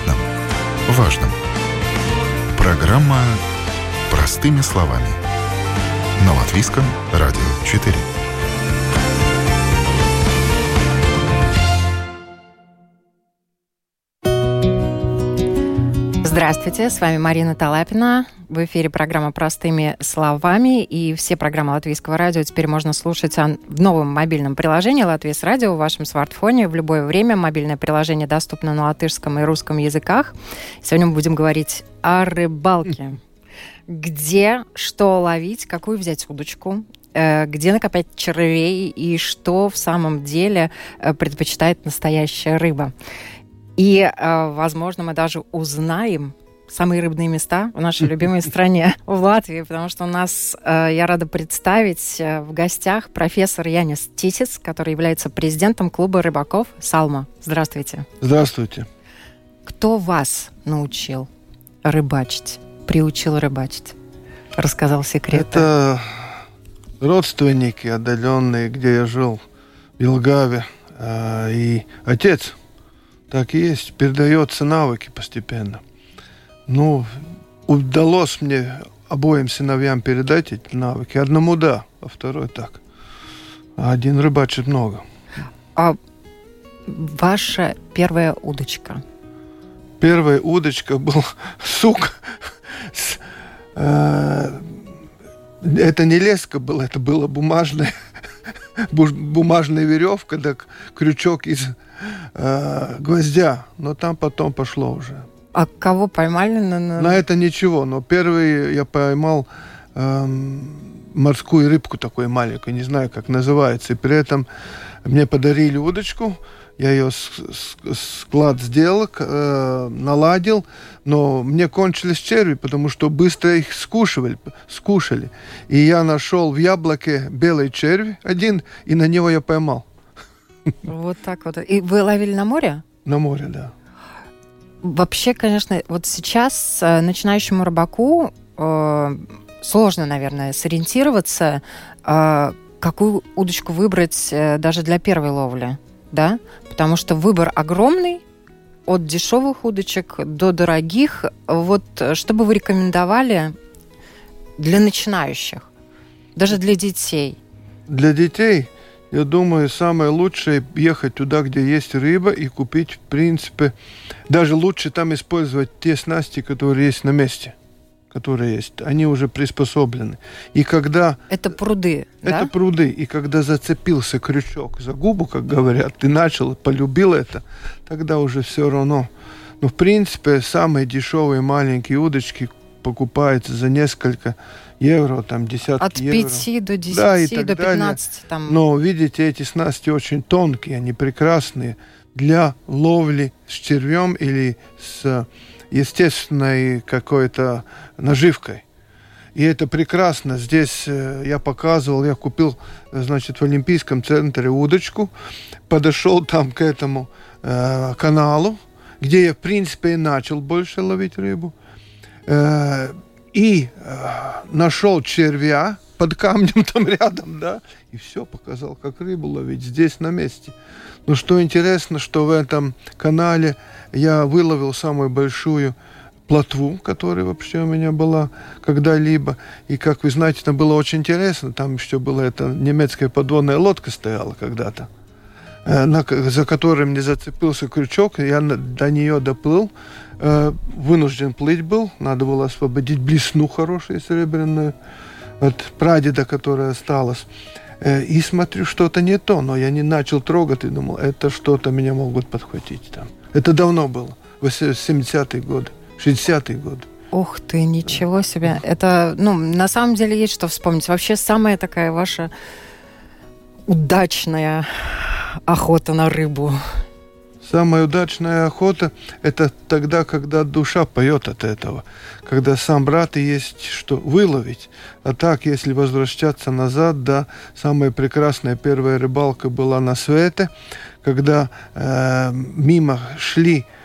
Понятном, важном. Программа «Простыми словами» на Латвийском радио 4. Здравствуйте, с вами Марина Талапина. В эфире программа «Простыми словами». И все программы Латвийского радио теперь можно слушать в новом мобильном приложении «Латвийс радио» в вашем смартфоне в любое время. Мобильное приложение доступно на латышском и русском языках. Сегодня мы будем говорить о рыбалке. Где, что ловить, какую взять удочку, э, где накопать червей и что в самом деле э, предпочитает настоящая рыба. И, э, возможно, мы даже узнаем самые рыбные места в нашей любимой стране, в Латвии, потому что у нас, э, я рада представить, э, в гостях профессор Янис Тисец, который является президентом клуба рыбаков «Салма». Здравствуйте. Здравствуйте. Кто вас научил рыбачить, приучил рыбачить? Рассказал секреты. Это родственники отдаленные, где я жил, в Елгаве, и отец – так и есть. Передается навыки постепенно. Ну, удалось мне обоим сыновьям передать эти навыки. Одному да, а второй так. А один рыбачит много. А ваша первая удочка? Первая удочка был сук. Э, это не леска была, это была бумажная, бумажная веревка, да, крючок из э, гвоздя, но там потом пошло уже. А кого поймали? На, на... на это ничего, но первый я поймал э, морскую рыбку такую маленькую, не знаю, как называется, и при этом мне подарили удочку, я ее склад сделал, э, наладил, но мне кончились черви, потому что быстро их скушивали, скушали. И я нашел в яблоке белый червь один, и на него я поймал. Вот так вот. И вы ловили на море? На море, да. Вообще, конечно, вот сейчас э, начинающему рыбаку э, сложно, наверное, сориентироваться, э, какую удочку выбрать э, даже для первой ловли, да? Потому что выбор огромный, от дешевых удочек до дорогих. Вот э, что бы вы рекомендовали для начинающих, даже для детей? Для детей – я думаю, самое лучшее ехать туда, где есть рыба, и купить, в принципе, даже лучше там использовать те снасти, которые есть на месте которые есть, они уже приспособлены. И когда... Это пруды, Это да? пруды. И когда зацепился крючок за губу, как говорят, ты начал, полюбил это, тогда уже все равно. Но, в принципе, самые дешевые маленькие удочки покупаются за несколько евро, там десятки От евро. От 5 до 10, да, и так до 15. Далее. Там... Но, видите, эти снасти очень тонкие, они прекрасные для ловли с червем или с естественной какой-то наживкой. И это прекрасно. Здесь э, я показывал, я купил, значит, в Олимпийском центре удочку, подошел там к этому э, каналу, где я, в принципе, и начал больше ловить рыбу. Э, и э, нашел червя под камнем там рядом, да, и все показал, как рыбу ловить здесь на месте. Но что интересно, что в этом канале я выловил самую большую плотву, которая вообще у меня была когда-либо. И, как вы знаете, там было очень интересно. Там еще была эта немецкая подводная лодка стояла когда-то, э, на, за которой мне зацепился крючок. Я до нее доплыл. Э, вынужден плыть был, надо было освободить блесну хорошую серебряную от прадеда, которая осталась. Э, и смотрю, что-то не то, но я не начал трогать и думал, это что-то меня могут подхватить там. Это давно было, в 70-е годы, 60-е годы. Ух ты, ничего себе. Это, ну, на самом деле есть что вспомнить. Вообще самая такая ваша удачная охота на рыбу Самая удачная охота – это тогда, когда душа поет от этого, когда сам брат и есть что выловить. А так, если возвращаться назад, да, самая прекрасная первая рыбалка была на Свете, когда э, мимо шли э,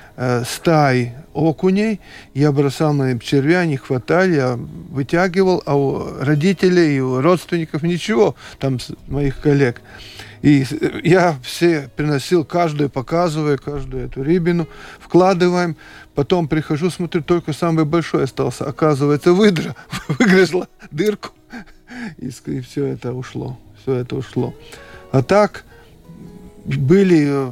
стаи окуней, я бросал на червя, они хватали, я вытягивал, а у родителей и у родственников ничего, там моих коллег. И я все приносил каждую, показывая каждую эту рябину, вкладываем. Потом прихожу, смотрю, только самый большой остался. Оказывается, выдра выгрызла дырку. И, и все это ушло. Все это ушло. А так были э,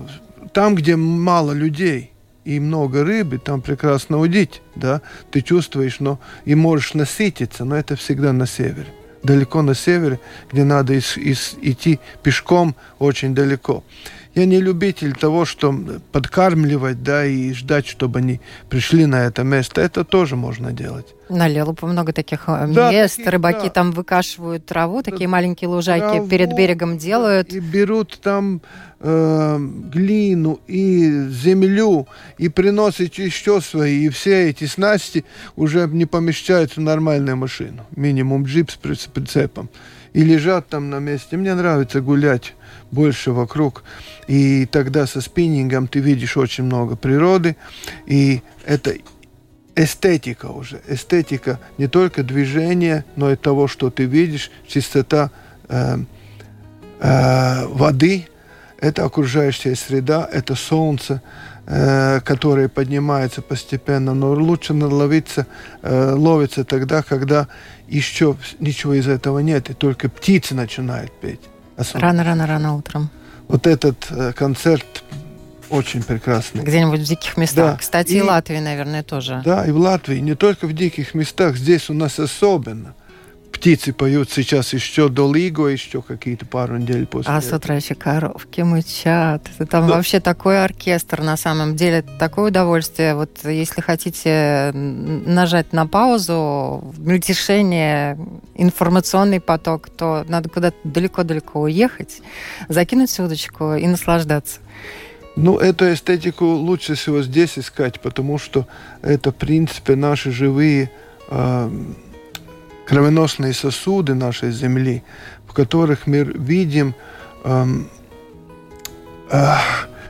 там, где мало людей и много рыбы, там прекрасно удить, да, ты чувствуешь, но и можешь насытиться, но это всегда на севере. Далеко на севере, где надо ис, ис, идти пешком очень далеко. Я не любитель того, что подкармливать, да, и ждать, чтобы они пришли на это место. Это тоже можно делать. На Лелупу много таких э, да, мест. Таких, Рыбаки да. там выкашивают траву, такие маленькие лужайки траву, перед берегом делают. И берут там э, глину и землю и приносят еще свои. И все эти снасти уже не помещаются в нормальную машину. Минимум джип с прицепом. И лежат там на месте. Мне нравится гулять больше вокруг. И тогда со спиннингом ты видишь очень много природы. И это эстетика уже. Эстетика не только движения, но и того, что ты видишь, чистота э, э, воды, это окружающая среда, это солнце, э, которое поднимается постепенно, но лучше наловиться, э, ловится тогда, когда еще ничего из этого нет, и только птицы начинают петь. Рано-рано-рано утром. Вот этот э, концерт очень прекрасный. Где-нибудь в диких местах. Да. Кстати, и, и Латвии, наверное, тоже. Да, и в Латвии. Не только в диких местах, здесь у нас особенно птицы поют сейчас еще до Лиго, еще какие-то пару недель после. А с утра еще коровки мычат. Там да. вообще такой оркестр на самом деле, такое удовольствие. Вот если хотите нажать на паузу, мельтешение, информационный поток, то надо куда-то далеко-далеко уехать, закинуть удочку и наслаждаться. Ну, эту эстетику лучше всего здесь искать, потому что это, в принципе, наши живые э, кровеносные сосуды нашей Земли, в которых мы видим эм, э,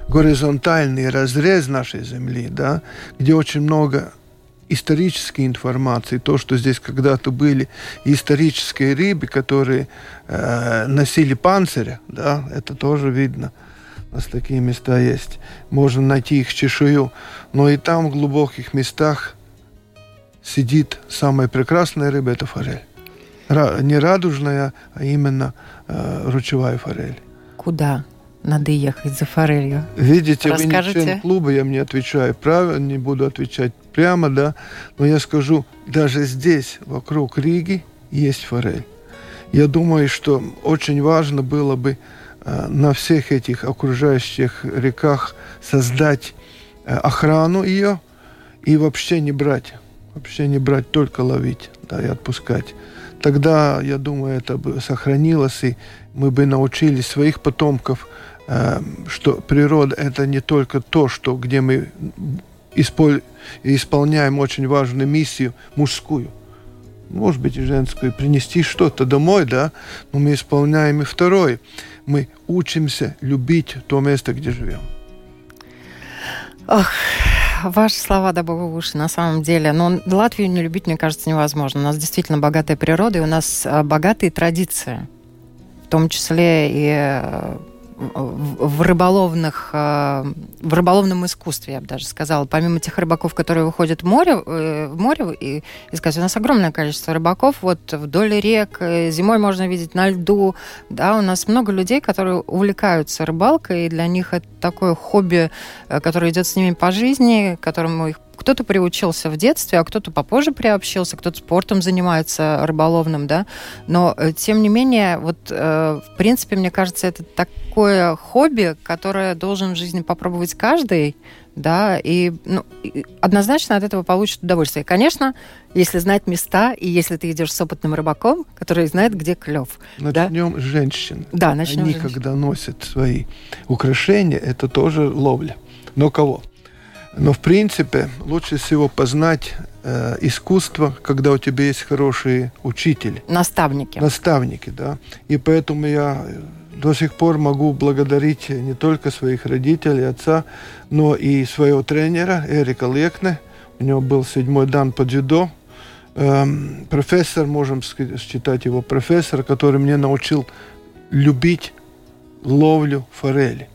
горизонтальный разрез нашей Земли, да, где очень много исторической информации, то, что здесь когда-то были исторические рыбы, которые э, носили панциря, да, это тоже видно. У нас такие места есть. Можно найти их чешую. Но и там, в глубоких местах, сидит самая прекрасная рыба – это форель. Не радужная, а именно э, ручевая форель. Куда надо ехать за форелью? Видите, Расскажите. вы не член клуба, я мне отвечаю правильно, не буду отвечать прямо, да, но я скажу, даже здесь, вокруг Риги, есть форель. Я думаю, что очень важно было бы э, на всех этих окружающих реках создать э, охрану ее и вообще не брать вообще не брать, только ловить, да, и отпускать. Тогда, я думаю, это бы сохранилось, и мы бы научили своих потомков, э, что природа это не только то, что, где мы исполь, исполняем очень важную миссию, мужскую, может быть, и женскую, принести что-то домой, да, но мы исполняем и второе. Мы учимся любить то место, где живем. Ох, ваши слова да богу уши, на самом деле. Но Латвию не любить, мне кажется, невозможно. У нас действительно богатая природа, и у нас а, богатые традиции. В том числе и э, в рыболовных, э, в рыболовном искусстве, я бы даже сказала. Помимо тех рыбаков, которые выходят в море, э, в море и искать, у нас огромное количество рыбаков. Вот вдоль рек, э, зимой можно видеть на льду. Да, у нас много людей, которые увлекаются рыбалкой, и для них это такое хобби, которое идет с ними по жизни, которому их кто-то приучился в детстве, а кто-то попозже приобщился, кто-то спортом занимается рыболовным, да. Но, э, тем не менее, вот, э, в принципе, мне кажется, это такое хобби, которое должен в жизни попробовать каждый, да, и, ну, и однозначно от этого получит удовольствие. Конечно, если знать места, и если ты идешь с опытным рыбаком, который знает, где клев. Начнем да? с женщин. Да, начнем Они, когда носят свои украшения, это тоже ловля. Но кого? Но в принципе лучше всего познать э, искусство, когда у тебя есть хорошие учители. Наставники. Наставники, да. И поэтому я до сих пор могу благодарить не только своих родителей, отца, но и своего тренера Эрика Лекне. У него был седьмой дан по дзюдо. Эм, профессор, можем считать его профессор, который мне научил любить ловлю форели.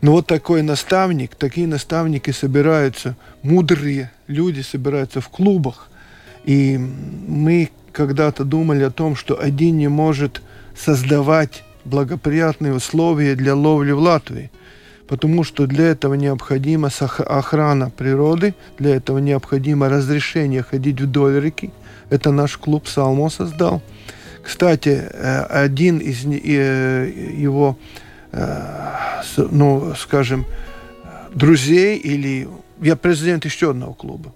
Но вот такой наставник, такие наставники собираются, мудрые люди собираются в клубах. И мы когда-то думали о том, что один не может создавать благоприятные условия для ловли в Латвии, потому что для этого необходима охрана природы, для этого необходимо разрешение ходить вдоль реки. Это наш клуб Салмо создал. Кстати, э, один из э, его, ну, скажем, друзей или я президент еще одного клуба.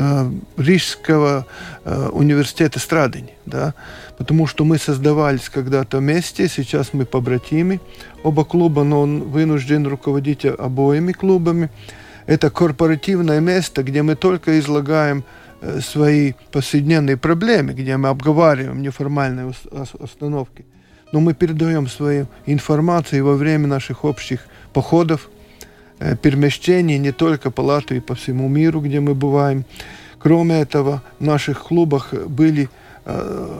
Э, Рижского э, университета Страдань, да, потому что мы создавались когда-то вместе, сейчас мы побратимы, оба клуба, но он вынужден руководить обоими клубами. Это корпоративное место, где мы только излагаем э, свои повседневные проблемы, где мы обговариваем неформальные остановки. Но мы передаем свою информацию во время наших общих походов, Э, перемещений не только по Латвии, по всему миру, где мы бываем. Кроме этого, в наших клубах были э,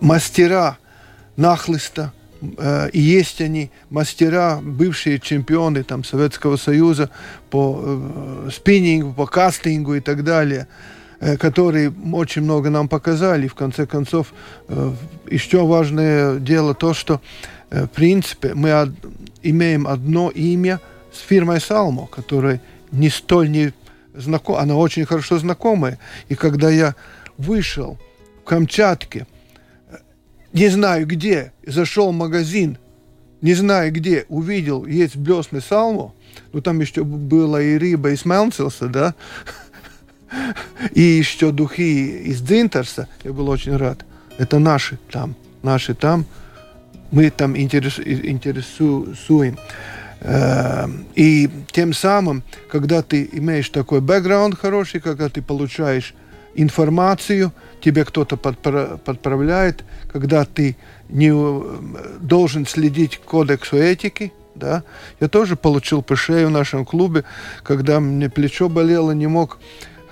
мастера нахлыста, э, и есть они, мастера, бывшие чемпионы там, Советского Союза по э, спиннингу, по кастингу и так далее, которые очень много нам показали. В конце концов, э, еще важное дело то, что, э, в принципе, мы имеем одно имя – с фирмой Салмо, которая не столь не знакома, она очень хорошо знакомая. И когда я вышел в Камчатке, не знаю где, зашел в магазин, не знаю где, увидел, есть блесны Салмо, ну там еще было и рыба из Мелнцелса, да, и еще духи из Дзинтерса, я был очень рад. Это наши там, наши там, мы там интересуем. Эм, и тем самым, когда ты имеешь такой бэкграунд хороший, когда ты получаешь информацию, тебе кто-то подправляет, когда ты не э, должен следить кодексу этики, да. Я тоже получил по шее в нашем клубе, когда мне плечо болело, не мог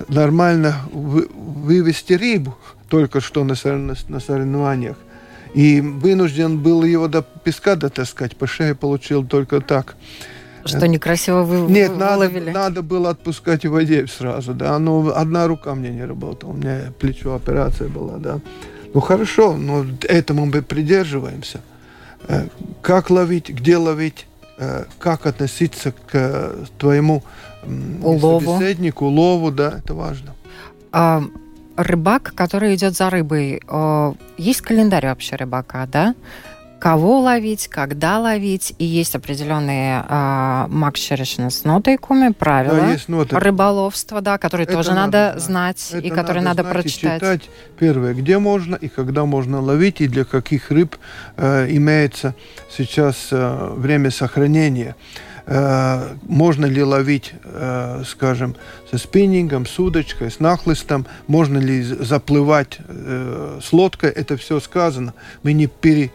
нормально вывести рыбу только что на, на соревнованиях. И вынужден был его до песка дотаскать, по шее получил только так. Что некрасиво вы Нет, выловили? Надо, надо было отпускать в воде сразу, да. Но одна рука мне не работала, у меня плечо операция была, да. Ну хорошо, но этому мы придерживаемся. Э, как ловить, где ловить, э, как относиться к э, твоему улову. собеседнику, улову, да, это важно. А рыбак, который идет за рыбой, есть календарь вообще рыбака, да? Кого ловить, когда ловить, и есть определенные э, макшеришнес нотайкуми, правила да, есть ноты. рыболовства, да, которые это тоже надо, надо знать это и которые надо, надо прочитать. читать. Первое, где можно и когда можно ловить, и для каких рыб э, имеется сейчас э, время сохранения. Э, можно ли ловить, э, скажем, со спиннингом, с удочкой, с нахлыстом, можно ли заплывать э, с лодкой, это все сказано. Мы не пере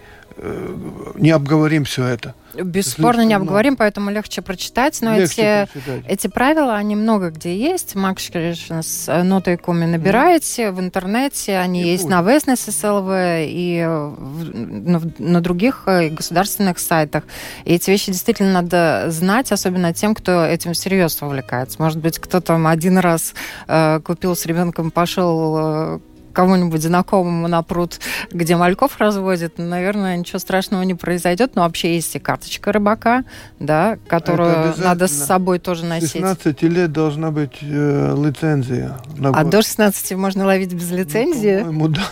не обговорим все это. Бесспорно не обговорим, поэтому легче прочитать. Но легче эти, прочитать. эти правила, они много где есть. Макс с э, нотой коми набираете mm. в интернете. Они и есть будет. на Веснес СЛВ и на, на других э, государственных сайтах. И эти вещи действительно надо знать, особенно тем, кто этим всерьез увлекается. Может быть, кто-то один раз э, купил с ребенком, пошел э, кому-нибудь знакомому на пруд, где мальков разводят, наверное, ничего страшного не произойдет. Но вообще есть и карточка рыбака, да, которую надо с собой тоже носить. С 16 лет должна быть э, лицензия. а до 16 можно ловить без лицензии? Ну, да.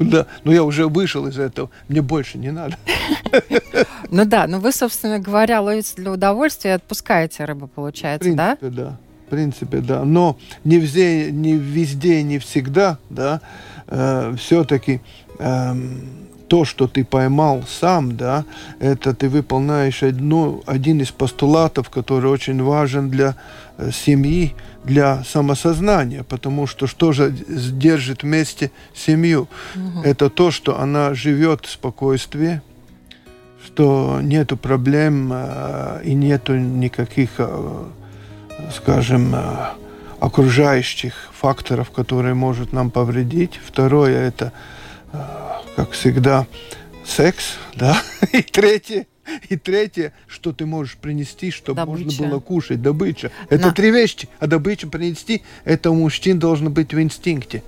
Да, но я уже вышел из этого, мне больше не надо. Ну да, но вы, собственно говоря, ловите для удовольствия и отпускаете рыбу, получается, да? да принципе, да. Но не везде, не везде, не всегда, да, э, все-таки э, то, что ты поймал сам, да, это ты выполняешь одну, один из постулатов, который очень важен для э, семьи, для самосознания, потому что что же держит вместе семью? Угу. Это то, что она живет в спокойствии, что нету проблем э, и нету никаких, э, скажем, э, окружающих факторов, которые могут нам повредить. Второе это, э, как всегда, секс, да. И третье, и третье, что ты можешь принести, чтобы Добыча. можно было кушать, добыча. Это На- три вещи. А добычу принести, это у мужчин должно быть в инстинкте.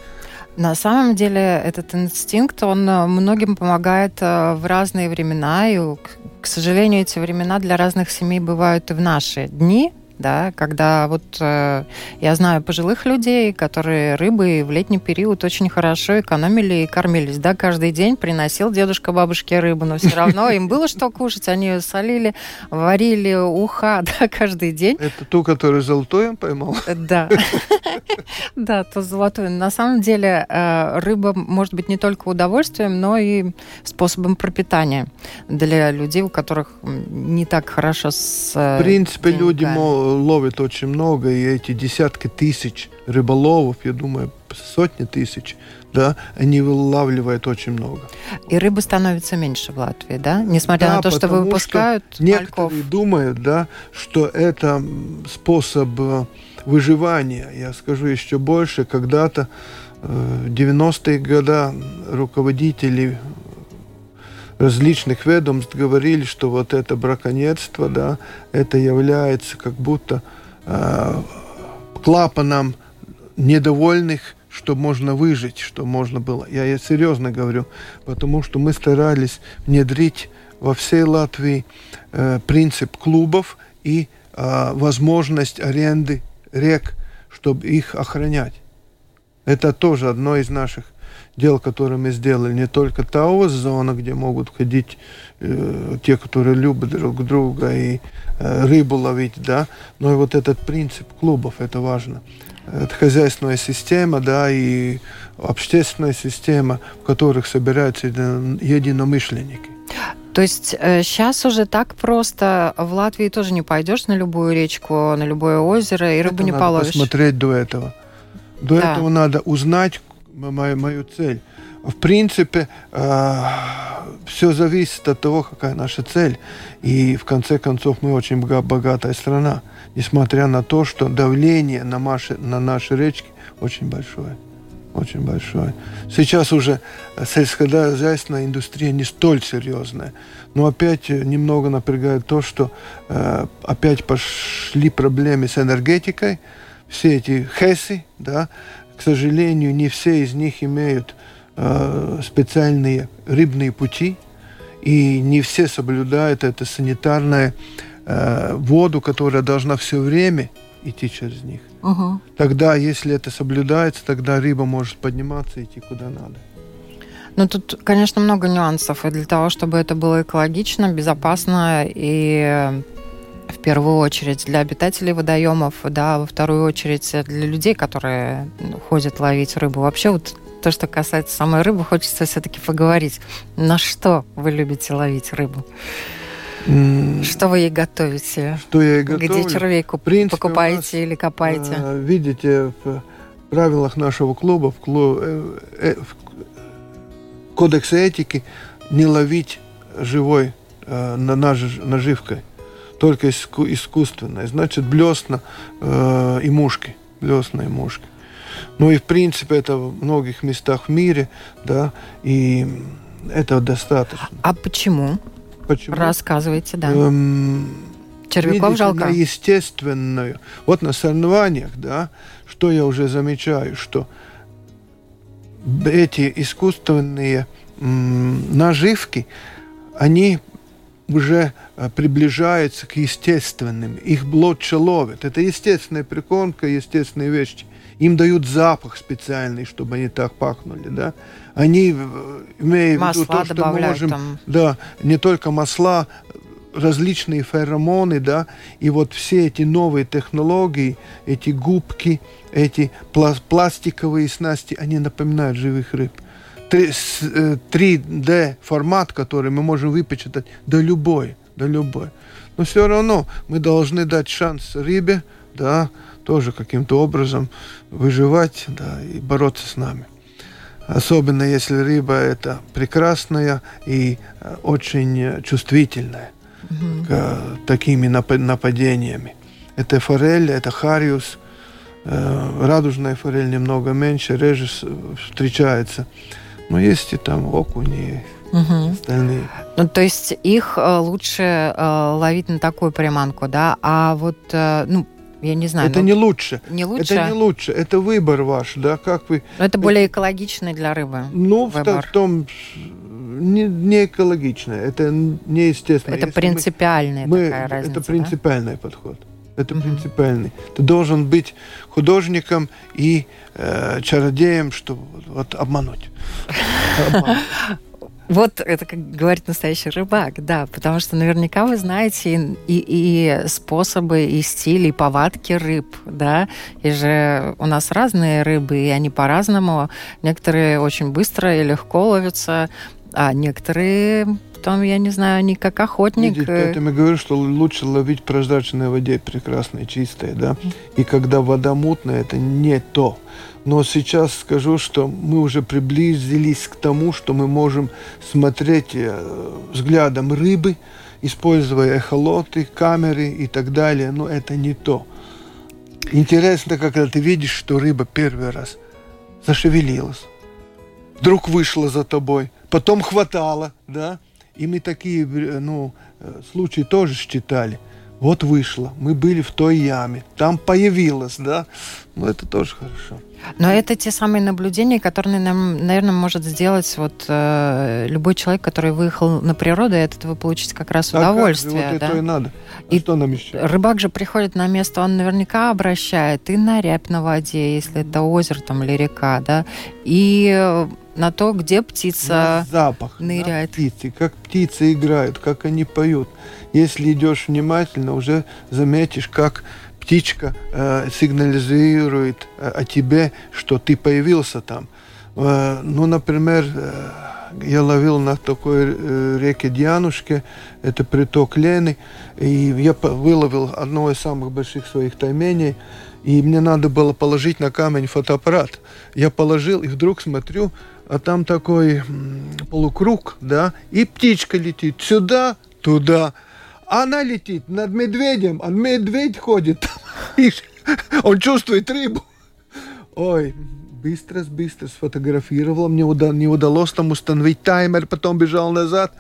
На самом деле этот инстинкт, он э, многим помогает в разные времена, и, к сожалению, эти времена для разных семей бывают и в наши дни, да, когда вот э, я знаю пожилых людей, которые рыбы в летний период очень хорошо экономили и кормились, да, каждый день приносил дедушка бабушке рыбу, но все равно им было что кушать, они ее солили, варили уха, да, каждый день. Это ту, которую золотой он поймал. Да. Да, то золотой. На самом деле э, рыба может быть не только удовольствием, но и способом пропитания для людей, у которых не так хорошо с В принципе, люди деньгами. Ловят очень много, и эти десятки тысяч рыболовов, я думаю, сотни тысяч, да, они вылавливают очень много. И рыбы становится меньше в Латвии, да? Несмотря Да, на то, что выпускают что мальков. Некоторые думают, да, что это способ э, выживания. Я скажу еще больше, когда-то э, в 90-е годы руководители различных ведомств говорили, что вот это браконьерство, да, это является как будто э, клапаном недовольных, что можно выжить, что можно было. Я, я серьезно говорю, потому что мы старались внедрить во всей Латвии э, принцип клубов и э, возможность аренды рек, чтобы их охранять. Это тоже одно из наших дел, которые мы сделали. Не только Таос зона, где могут ходить э, те, которые любят друг друга и э, рыбу ловить, да, но и вот этот принцип клубов, это важно. Это хозяйственная система, да, и общественная система, в которых собираются еди- единомышленники. То есть сейчас уже так просто в Латвии тоже не пойдешь на любую речку, на любое озеро и рыбу Это не надо половишь. посмотреть до этого. До Да. этого надо узнать мою, мою цель. В принципе, все зависит от того, какая наша цель. И в конце концов мы очень бога- богатая страна, несмотря на то, что давление на наши, на наши речки очень большое. Очень большое. Сейчас уже э, сельскохозяйственная индустрия не столь серьезная. Но опять э, немного напрягает то, что э, опять пошли проблемы с энергетикой. Все эти ХЭСы, да, к сожалению, не все из них имеют э, специальные рыбные пути, и не все соблюдают это санитарное э, воду, которая должна все время идти через них. Мгм. Тогда, если это соблюдается, тогда рыба может подниматься и идти куда надо. Ну, тут, конечно, много нюансов. И для того, чтобы это было экологично, безопасно и в первую очередь для обитателей водоемов, да, во вторую очередь для людей, которые ходят ловить рыбу. Вообще вот то, что касается самой рыбы, хочется все-таки поговорить. На что вы любите ловить рыбу? Что вы ей готовите? Что я и готовлю. Где червей куп- принципе, покупаете или копаете? А, Видите, в правилах нашего клуба, в, клу- э, э, в кодексе этики не ловить живой э, на наж- наживкой, только иску- искусственной. Значит, блесна э, и мушки. Блесна и мушки. Ну и в принципе это в многих местах в мире, да, и этого достаточно. А почему? Почему? Рассказывайте, да. Эм, Червяков видите, жалко. на естественную. Вот на соревнованиях, да, что я уже замечаю, что эти искусственные наживки, они уже э, приближаются к естественным. Их лучше ловят. Это естественная прикормка, естественные вещи. Им дают запах специальный, чтобы они так пахнули, да. Они, э, имея в виду то, что мы можем там. да, не только масла, различные феромоны, да, и вот все эти новые технологии, эти губки, эти пла- пластиковые снасти, они напоминают живых рыб. Три- с- э, 3D формат, который мы можем выпечатать, да любой, да любой. Но все равно мы должны дать шанс рыбе, да, тоже каким-то образом выживать, да, и бороться с нами. Особенно если рыба это прекрасная и э, очень чувствительная угу. к такими нападениями. Это форель, это хариус. Э, радужная форель немного меньше, реже встречается. Но есть и там окуни, угу. остальные. Ну, то есть их э, лучше ловить на такую приманку, да? А вот, ну, я не знаю. Это ну, не лучше. Не лучше? Это не лучше. Это выбор ваш, да, как вы... Но это более экологичный для рыбы Ну, выбор. в, том... Не, не экологично, это неестественно. Это Если принципиальная мы, такая мы, разница, Это принципиальный да? подход. Это угу. принципиальный. Ты должен быть художником и э, чародеем, чтобы вот, обмануть. Вот это, как говорит настоящий рыбак, да, потому что наверняка вы знаете и, и способы, и стили, и повадки рыб, да, и же у нас разные рыбы, и они по-разному. Некоторые очень быстро и легко ловятся, а некоторые потом, я не знаю, они как охотник. Видите, э, поэтому я говорю, что лучше ловить в прозрачной воде, прекрасной, чистой, да. И когда вода мутная, это не то. Но сейчас скажу, что мы уже приблизились к тому, что мы можем смотреть э, взглядом рыбы, используя эхолоты, камеры и так далее. Но это не то. Интересно, когда ты видишь, что рыба первый раз зашевелилась, вдруг вышла за тобой, потом хватала, да? И мы такие э, ну, э, случаи тоже считали. Вот вышло, мы были в той яме, там появилась, да? Ну, это тоже хорошо. Но это те самые наблюдения, которые нам, наверное, может сделать вот э, любой человек, который выехал на природу, и от этого получить как раз так, удовольствие. Вот да? это и надо. А и что нам еще? Рыбак же приходит на место, он наверняка обращает и на рябь на воде, если это озеро там или река, да, и на то, где птица на запах ныряет. На птицы, как птицы играют, как они поют. Если идешь внимательно, уже заметишь, как птичка э, сигнализирует э, о тебе, что ты появился там. Э, ну, например, э, я ловил на такой э, реке Дианушке, это приток Лены, и я выловил одно из самых больших своих тайменей, и мне надо было положить на камень фотоаппарат. Я положил, и вдруг смотрю, а там такой полукруг, да, и птичка летит сюда, туда, она летит над медведем, а медведь ходит. Он чувствует рыбу. Ой, быстро, быстро сфотографировал. Мне не удалось там установить таймер, потом бежал назад.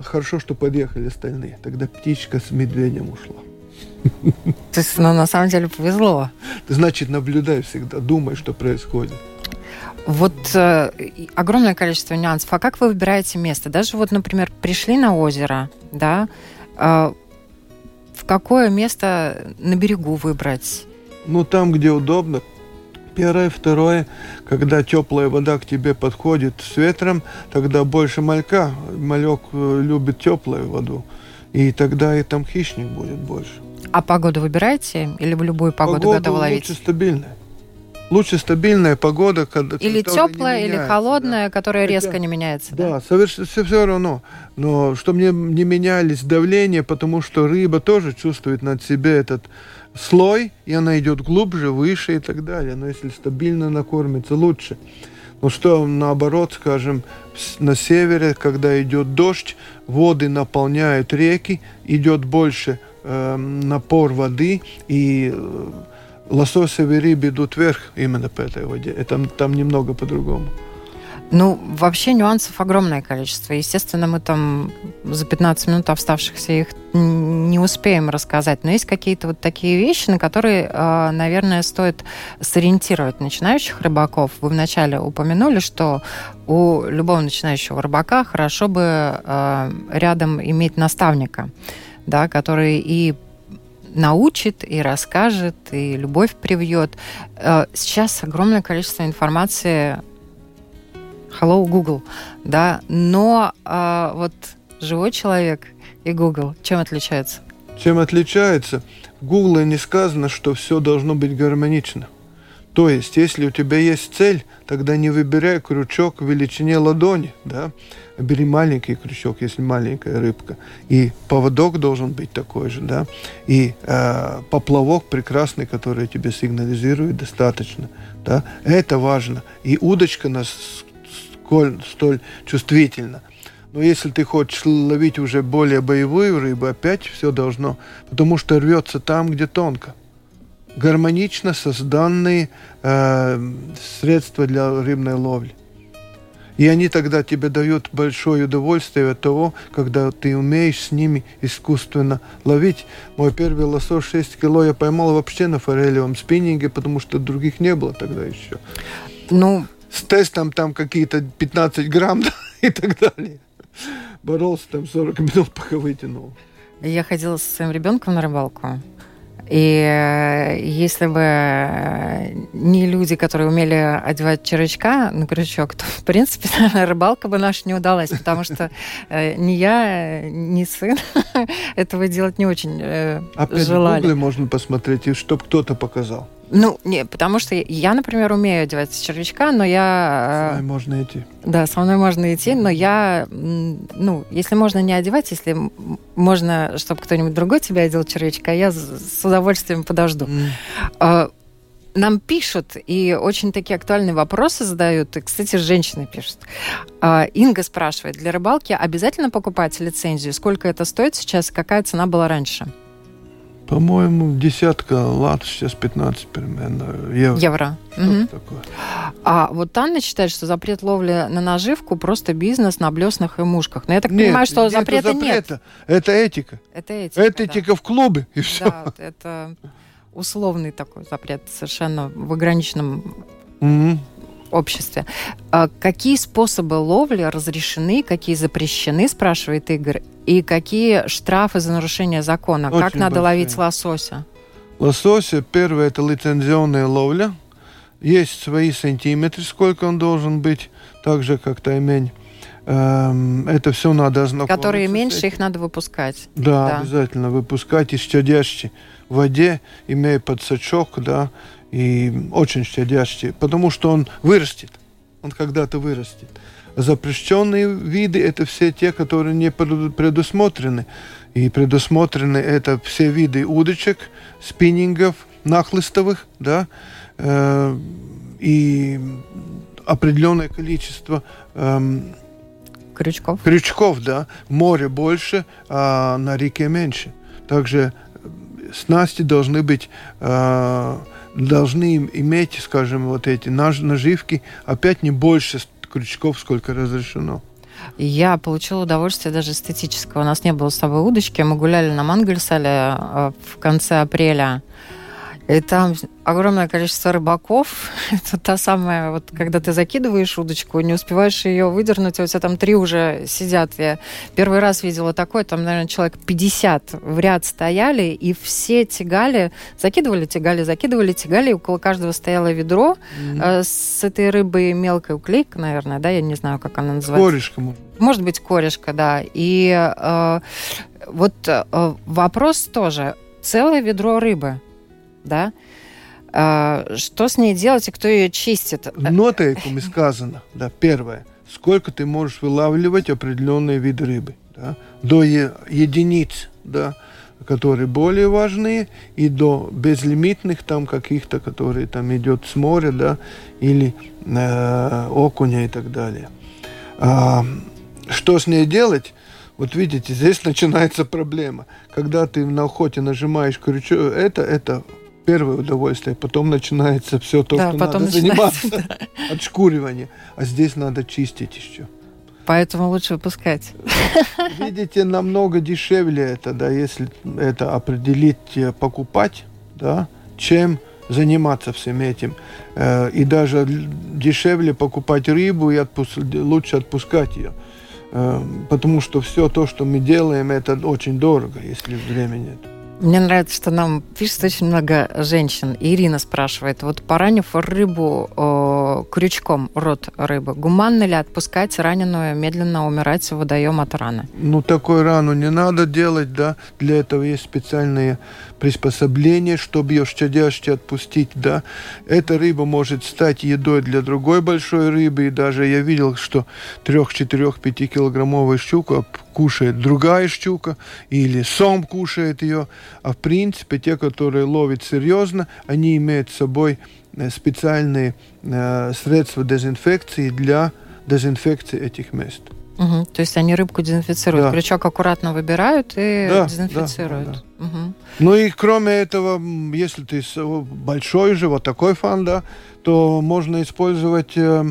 Хорошо, что подъехали остальные. Тогда птичка с медведем ушла. То есть, ну, на самом деле повезло. Значит, наблюдай всегда, думай, что происходит. Вот э, огромное количество нюансов. А как вы выбираете место? Даже вот, например, пришли на озеро, да, в какое место на берегу выбрать? Ну, там, где удобно. Первое. Второе, когда теплая вода к тебе подходит с ветром, тогда больше малька. Малек э, любит теплую воду. И тогда и там хищник будет больше. А погоду выбираете? Или в любую погоду, погоду готовы ловить? лучше стабильная лучше стабильная погода, когда или теплая, или холодная, да. которая Хотя, резко не меняется. Да, да? совершенно все, все равно. Но чтобы не, не менялись давление, потому что рыба тоже чувствует над себе этот слой, и она идет глубже, выше и так далее. Но если стабильно накормится, лучше. Но что наоборот, скажем, на севере, когда идет дождь, воды наполняют реки, идет больше э, напор воды и э, лососевые рыбы идут вверх именно по этой воде. Это, там немного по-другому. Ну, вообще нюансов огромное количество. Естественно, мы там за 15 минут оставшихся их не успеем рассказать. Но есть какие-то вот такие вещи, на которые, а, наверное, стоит сориентировать начинающих рыбаков. Вы вначале упомянули, что у любого начинающего рыбака хорошо бы а, рядом иметь наставника, да, который и научит и расскажет, и любовь привьет. Э, сейчас огромное количество информации. Hello, Google, да, но а, вот живой человек и Google чем отличаются? Чем отличается? В Google не сказано, что все должно быть гармонично. То есть, если у тебя есть цель, тогда не выбирай крючок в величине ладони, да, бери маленький крючок, если маленькая рыбка. И поводок должен быть такой же, да, и э, поплавок прекрасный, который тебе сигнализирует достаточно, да, это важно. И удочка, нас, столь, столь чувствительно. Но если ты хочешь ловить уже более боевую рыбу, опять все должно, потому что рвется там, где тонко. Гармонично созданные э, средства для рыбной ловли. И они тогда тебе дают большое удовольствие от того, когда ты умеешь с ними искусственно ловить. Мой первый лосось 6 кило я поймал вообще на форелевом спиннинге, потому что других не было тогда еще. Ну, с тестом там какие-то 15 грамм да, и так далее боролся там 40 минут, пока вытянул. Я ходила со своим ребенком на рыбалку. И э, если бы э, не люди, которые умели одевать червячка на крючок, то, в принципе, рыбалка бы наша не удалась, потому что э, ни я, ни сын этого делать не очень Опять желали. в Гугле можно посмотреть, и чтобы кто-то показал. Ну, не, потому что я, например, умею одевать червячка, но я... Со мной можно идти. Да, со мной можно идти, но я, ну, если можно не одевать, если можно, чтобы кто-нибудь другой тебя одел червячка, я с удовольствием подожду. Mm. Нам пишут, и очень такие актуальные вопросы задают. И, кстати, женщины пишут. А, Инга спрашивает, для рыбалки обязательно покупать лицензию? Сколько это стоит сейчас? Какая цена была раньше? По-моему, десятка лат, сейчас 15 примерно евро. Евро. Угу. Такое. А вот Анна считает, что запрет ловли на наживку просто бизнес на блеснах и мушках. Но я так нет, понимаю, что запрета, запрета нет. Это этика. Это этика, Это этика да. в клубе, и все. Да, вот это условный такой запрет, совершенно в ограниченном угу обществе. А какие способы ловли разрешены, какие запрещены, спрашивает Игорь, и какие штрафы за нарушение закона? Очень как надо большие. ловить лосося? Лосося, первое, это лицензионная ловля. Есть свои сантиметры, сколько он должен быть, так же, как таймень. Эм, это все надо ознакомиться. Которые меньше, их надо выпускать. Да, да, обязательно выпускать из щадящей в воде, имея подсачок, да, и очень щадящий, потому что он вырастет, он когда-то вырастет. Запрещенные виды – это все те, которые не предусмотрены. И предусмотрены это все виды удочек, спиннингов, нахлыстовых, да, э, и определенное количество э, крючков. Крючков, да. Море больше, а на реке меньше. Также снасти должны быть э, должны иметь, скажем, вот эти наживки опять не больше крючков, сколько разрешено. Я получила удовольствие даже эстетического. У нас не было с собой удочки. Мы гуляли на Мангельсале э, в конце апреля. И там огромное количество рыбаков. Это та самая, вот когда ты закидываешь удочку, не успеваешь ее выдернуть, а у тебя там три уже сидят. Я первый раз видела такое, там, наверное, человек 50 в ряд стояли, и все тягали, закидывали, тягали, закидывали, тягали, и около каждого стояло ведро mm-hmm. э, с этой рыбой мелкой уклейкой, наверное, да, я не знаю, как она называется. Корешка. Может быть, корешка, да. И э, вот э, вопрос тоже. Целое ведро рыбы – да, а, что с ней делать и кто ее чистит? В нотейкуме сказано, да, первое, сколько ты можешь вылавливать определенные виды рыбы, да, до единиц, да, которые более важные, и до безлимитных там каких-то, которые там идет с моря, да, или э, окуня и так далее. А, что с ней делать? Вот видите, здесь начинается проблема. Когда ты на охоте нажимаешь крючок, это, это первое удовольствие, потом начинается все то, да, что потом надо заниматься, да. отшкуривание. А здесь надо чистить еще. Поэтому лучше выпускать. Видите, намного дешевле это, да, если это определить, э, покупать, да, чем заниматься всем этим. Э, и даже дешевле покупать рыбу и отпуск... лучше отпускать ее. Э, потому что все то, что мы делаем, это очень дорого, если времени нет. Мне нравится, что нам пишет очень много женщин. Ирина спрашивает, вот поранив рыбу э, крючком, рот рыбы, гуманно ли отпускать раненую медленно умирать в водоем от раны? Ну, такую рану не надо делать, да. Для этого есть специальные приспособления, чтобы ее щадяще отпустить, да. Эта рыба может стать едой для другой большой рыбы, и даже я видел, что 3-4-5 килограммовая щука кушает другая щука, или сом кушает ее. А в принципе, те, которые ловят серьезно, они имеют с собой э, специальные э, средства дезинфекции для дезинфекции этих мест. Угу. То есть они рыбку дезинфицируют, да. крючок аккуратно выбирают и да, дезинфицируют. Да, да, да. Угу. Ну и кроме этого, если ты большой же, вот такой фан, да, то можно использовать э,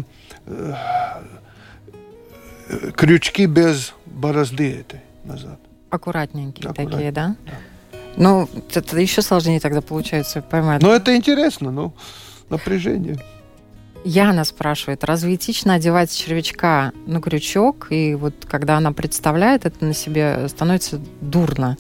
э, крючки без борозды этой назад. Аккуратненькие Аккуратнее. такие, да? да. Ну, это еще сложнее тогда получается поймать. Ну, это интересно, ну, напряжение. Яна спрашивает, разве этично одевать червячка на крючок, и вот когда она представляет это на себе, становится дурно?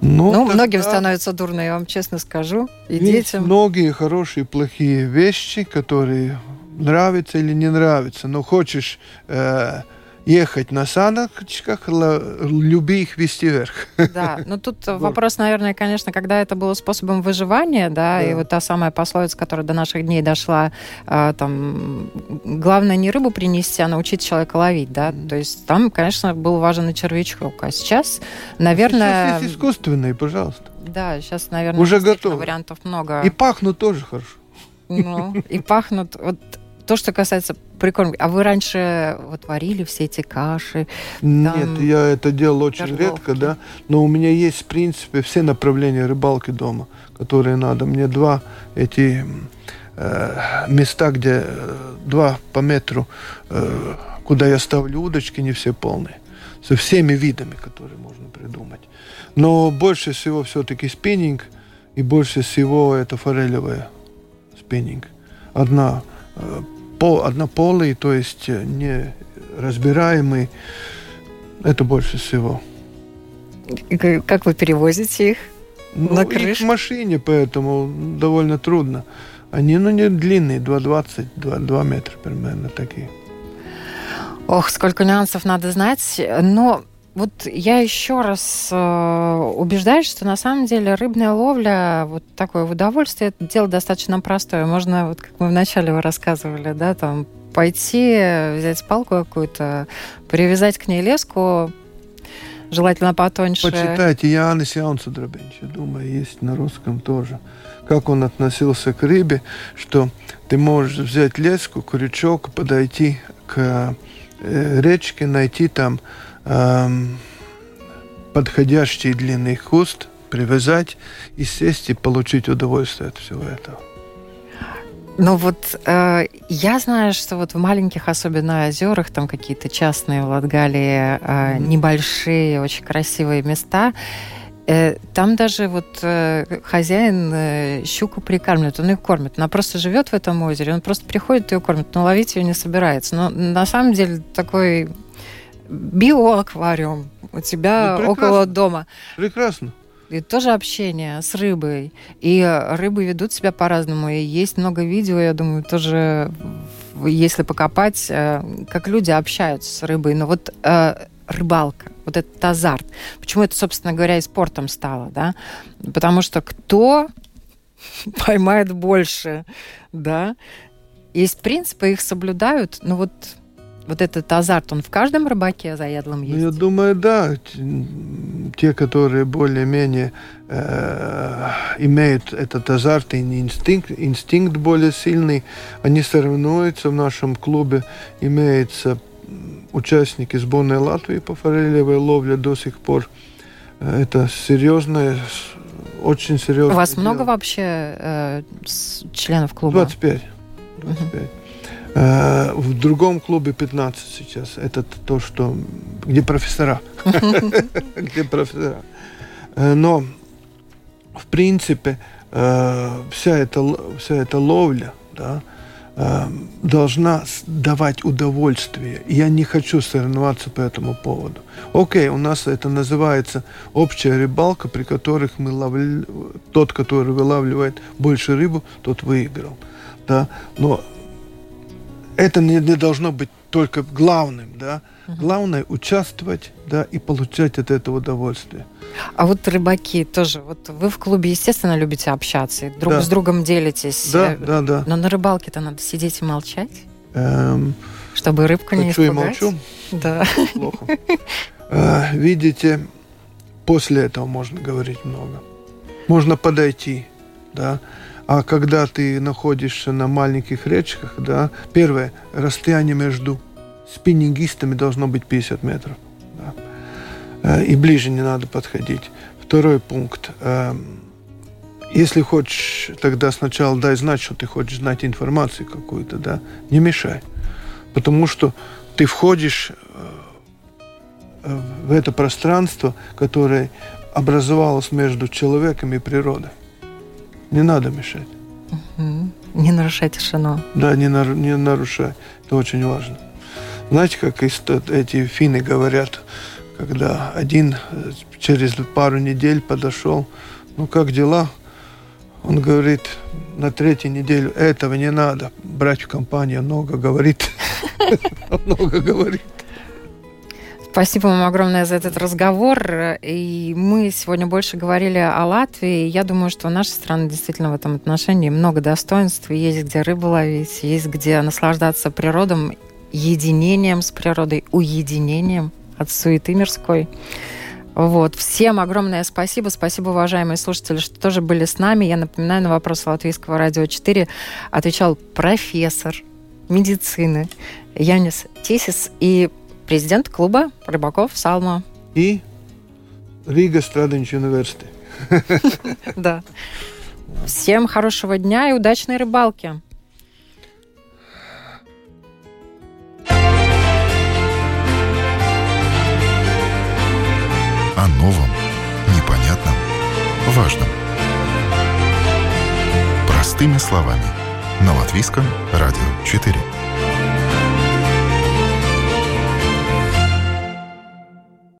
Ну, ну многим становится дурно, я вам честно скажу. И Есть детям. многие хорошие, плохие вещи, которые нравятся или не нравятся. Но хочешь э, ехать на саночках, люби их вести вверх. Да, но тут вопрос, наверное, конечно, когда это было способом выживания, да, да. и вот та самая пословица, которая до наших дней дошла, а, там, главное не рыбу принести, а научить человека ловить, да, mm. то есть там, конечно, был важен и червячок, а сейчас, наверное... Сейчас есть искусственные, пожалуйста. Да, сейчас, наверное, уже готовы. вариантов много. И пахнут тоже хорошо. Ну, и пахнут. Вот то, что касается прикормки. А вы раньше вот варили все эти каши? Нет, там, я это делал очень торговки. редко, да. Но у меня есть, в принципе, все направления рыбалки дома, которые надо. Мне два эти э, места, где э, два по метру, э, куда я ставлю удочки, не все полные. Со всеми видами, которые можно придумать. Но больше всего все-таки спиннинг, и больше всего это форелевая спиннинг. Одна э, пол, однополый, то есть э, не разбираемый. Это больше всего. Как вы перевозите их? Ну, на крыше? Их в машине, поэтому довольно трудно. Они, ну, не длинные, 2,20, 2, 2 метра примерно такие. Ох, сколько нюансов надо знать. Но вот я еще раз э, убеждаюсь, что на самом деле рыбная ловля, вот такое удовольствие, это дело достаточно простое. Можно, вот как мы вначале рассказывали, да, там пойти, взять палку какую-то, привязать к ней леску, желательно потоньше. Почитайте Янис Яунсудробинч, я думаю, есть на русском тоже. Как он относился к рыбе, что ты можешь взять леску, крючок, подойти к э, речке, найти там подходящий длинный куст, привязать и сесть и получить удовольствие от всего этого. Ну вот э, я знаю, что вот в маленьких, особенно озерах, там какие-то частные в Латгалии, э, mm-hmm. небольшие, очень красивые места. Э, там даже вот э, хозяин э, щуку прикармливает, он ее кормит. Она просто живет в этом озере, он просто приходит и ее кормит, но ловить ее не собирается. Но на самом деле такой биоаквариум у тебя ну, около дома. Прекрасно. И тоже общение с рыбой. И рыбы ведут себя по-разному. И есть много видео, я думаю, тоже, если покопать, э, как люди общаются с рыбой. Но вот э, рыбалка, вот этот азарт. Почему это, собственно говоря, и спортом стало, да? Потому что кто поймает больше, да? Есть принципы, их соблюдают, но вот вот этот азарт, он в каждом рыбаке заядлом есть? Ну, я думаю, да. Те, которые более-менее э, имеют этот азарт и инстинкт, инстинкт более сильный, они соревнуются в нашем клубе. Имеется участники сборной Латвии по форелевой ловле до сих пор. Это серьезное, очень серьезное У вас дело. много вообще э, членов клуба? 25. 25. Угу. Э, в другом клубе 15 сейчас. Это то, что... Где профессора. Где профессора. Э, но, в принципе, э, вся эта, вся эта ловля, да, должна давать удовольствие. Я не хочу соревноваться по этому поводу. Окей, у нас это называется общая рыбалка, при которых мы ловли... тот, который вылавливает больше рыбу, тот выиграл. Да? Но это не, не должно быть только главным, да. Угу. Главное участвовать, да, и получать от этого удовольствие. А вот рыбаки тоже, вот вы в клубе, естественно, любите общаться, друг да. с другом делитесь. Да, да, да. Но на рыбалке-то надо сидеть и молчать. Эм, чтобы рыбку не испугать. и молчу. Да. Плохо. А, видите, после этого можно говорить много. Можно подойти, да, а когда ты находишься на маленьких речках, да, первое, расстояние между спиннингистами должно быть 50 метров. Да. И ближе не надо подходить. Второй пункт. Если хочешь, тогда сначала дай знать, что ты хочешь знать информацию какую-то, да, не мешай. Потому что ты входишь в это пространство, которое образовалось между человеком и природой. Не надо мешать. Угу. Не нарушай тишину. Да, не, нар, не нарушай. Это очень важно. Знаете, как эти финны говорят, когда один э, через пару недель подошел, ну как дела? Он говорит, на третью неделю этого не надо брать в компанию, много говорит. Много говорит. Спасибо вам огромное за этот разговор. И мы сегодня больше говорили о Латвии. Я думаю, что наша страна действительно в этом отношении много достоинств. Есть где рыбу ловить, есть где наслаждаться природом, единением с природой, уединением от суеты мирской. Вот. Всем огромное спасибо. Спасибо, уважаемые слушатели, что тоже были с нами. Я напоминаю, на вопрос Латвийского радио 4 отвечал профессор медицины Янис Тисис и президент клуба рыбаков Салма. И Рига Страденч университет. Да. Всем хорошего дня и удачной рыбалки. О новом, непонятном, важном. Простыми словами. На Латвийском радио 4.